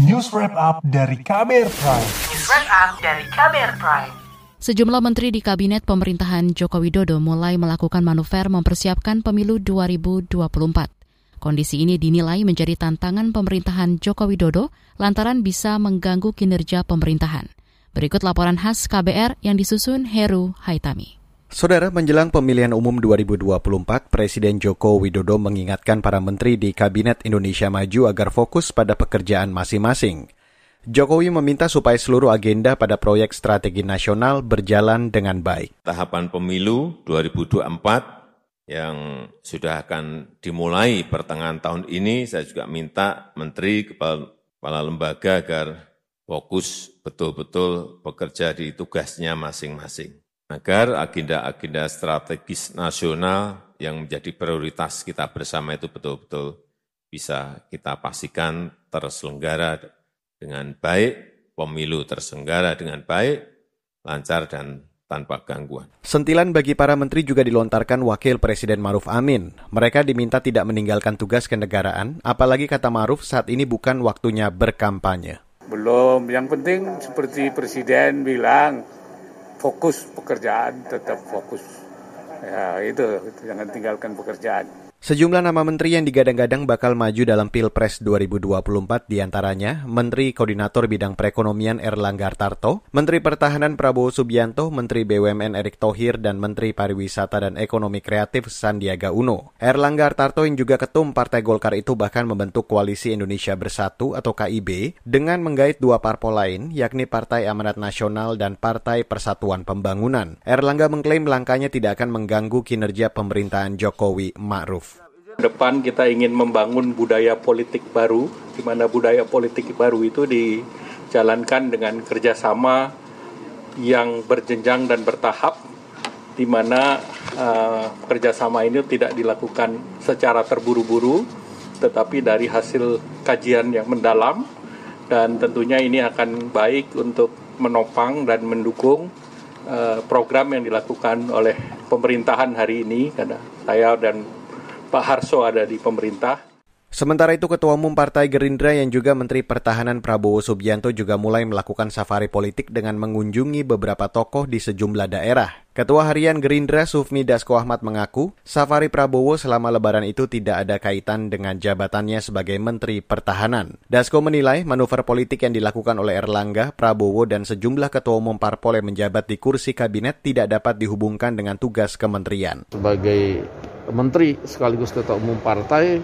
News Wrap Up dari KBR Prime. News Wrap Up dari KBR Prime. Sejumlah menteri di kabinet pemerintahan Joko Widodo mulai melakukan manuver mempersiapkan pemilu 2024. Kondisi ini dinilai menjadi tantangan pemerintahan Joko Widodo lantaran bisa mengganggu kinerja pemerintahan. Berikut laporan khas KBR yang disusun Heru Haitami. Saudara, menjelang pemilihan umum 2024, Presiden Joko Widodo mengingatkan para menteri di Kabinet Indonesia Maju agar fokus pada pekerjaan masing-masing. Jokowi meminta supaya seluruh agenda pada proyek strategi nasional berjalan dengan baik. Tahapan pemilu 2024 yang sudah akan dimulai pertengahan tahun ini, saya juga minta menteri, kepala, kepala lembaga agar fokus betul-betul bekerja di tugasnya masing-masing agar agenda-agenda strategis nasional yang menjadi prioritas kita bersama itu betul-betul bisa kita pastikan terselenggara dengan baik, pemilu terselenggara dengan baik, lancar dan tanpa gangguan. Sentilan bagi para menteri juga dilontarkan Wakil Presiden Maruf Amin. Mereka diminta tidak meninggalkan tugas kenegaraan, apalagi kata Maruf saat ini bukan waktunya berkampanye. Belum, yang penting seperti Presiden bilang, fokus pekerjaan tetap fokus. Ya itu, jangan tinggalkan pekerjaan. Sejumlah nama menteri yang digadang-gadang bakal maju dalam Pilpres 2024 di antaranya Menteri Koordinator Bidang Perekonomian Erlangga Tarto, Menteri Pertahanan Prabowo Subianto, Menteri BUMN Erick Thohir, dan Menteri Pariwisata dan Ekonomi Kreatif Sandiaga Uno. Erlangga Tarto yang juga ketum Partai Golkar itu bahkan membentuk Koalisi Indonesia Bersatu atau KIB dengan menggait dua parpol lain yakni Partai Amanat Nasional dan Partai Persatuan Pembangunan. Erlangga mengklaim langkahnya tidak akan mengganggu kinerja pemerintahan Jokowi Ma'ruf depan kita ingin membangun budaya politik baru, di mana budaya politik baru itu dijalankan dengan kerjasama yang berjenjang dan bertahap, di mana uh, kerjasama ini tidak dilakukan secara terburu-buru, tetapi dari hasil kajian yang mendalam, dan tentunya ini akan baik untuk menopang dan mendukung uh, program yang dilakukan oleh pemerintahan hari ini, karena saya dan Pak Harso ada di pemerintah. Sementara itu Ketua Umum Partai Gerindra yang juga Menteri Pertahanan Prabowo Subianto juga mulai melakukan safari politik dengan mengunjungi beberapa tokoh di sejumlah daerah. Ketua Harian Gerindra Sufmi Dasko Ahmad mengaku, safari Prabowo selama lebaran itu tidak ada kaitan dengan jabatannya sebagai Menteri Pertahanan. Dasko menilai manuver politik yang dilakukan oleh Erlangga, Prabowo, dan sejumlah ketua umum parpol yang menjabat di kursi kabinet tidak dapat dihubungkan dengan tugas kementerian. Sebagai menteri sekaligus ketua umum partai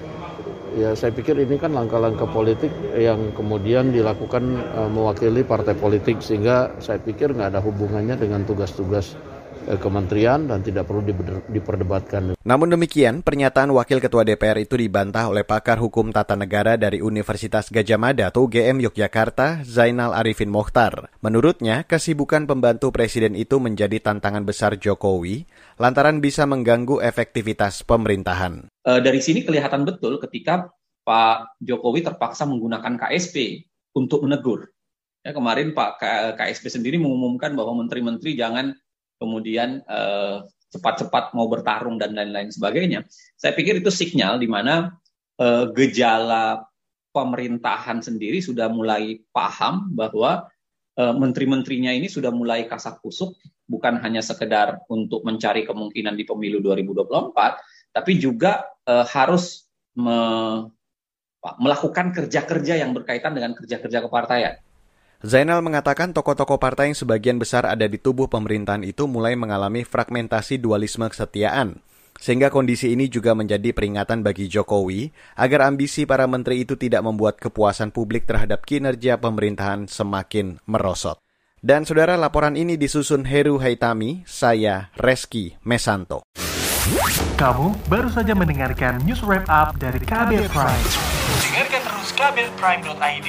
ya saya pikir ini kan langkah-langkah politik yang kemudian dilakukan uh, mewakili partai politik sehingga saya pikir nggak ada hubungannya dengan tugas-tugas kementerian dan tidak perlu diperdebatkan. Namun demikian, pernyataan Wakil Ketua DPR itu dibantah oleh pakar hukum tata negara dari Universitas Gajah Mada atau UGM Yogyakarta, Zainal Arifin Mohtar. Menurutnya, kesibukan pembantu presiden itu menjadi tantangan besar Jokowi lantaran bisa mengganggu efektivitas pemerintahan. E, dari sini kelihatan betul ketika Pak Jokowi terpaksa menggunakan KSP untuk menegur. Ya, kemarin Pak KSP sendiri mengumumkan bahwa menteri-menteri jangan kemudian cepat e, cepat-cepat mau bertarung dan lain-lain sebagainya. Saya pikir itu sinyal di mana e, gejala pemerintahan sendiri sudah mulai paham bahwa e, menteri-menterinya ini sudah mulai kasak kusuk bukan hanya sekedar untuk mencari kemungkinan di pemilu 2024, tapi juga harus me, melakukan kerja-kerja yang berkaitan dengan kerja-kerja kepartaian. Zainal mengatakan tokoh-tokoh partai yang sebagian besar ada di tubuh pemerintahan itu mulai mengalami fragmentasi dualisme kesetiaan. Sehingga kondisi ini juga menjadi peringatan bagi Jokowi agar ambisi para menteri itu tidak membuat kepuasan publik terhadap kinerja pemerintahan semakin merosot. Dan saudara laporan ini disusun Heru Haitami, saya Reski Mesanto. Kamu baru saja mendengarkan news wrap up dari KBR Prime. Dengarkan terus kbrprime.id,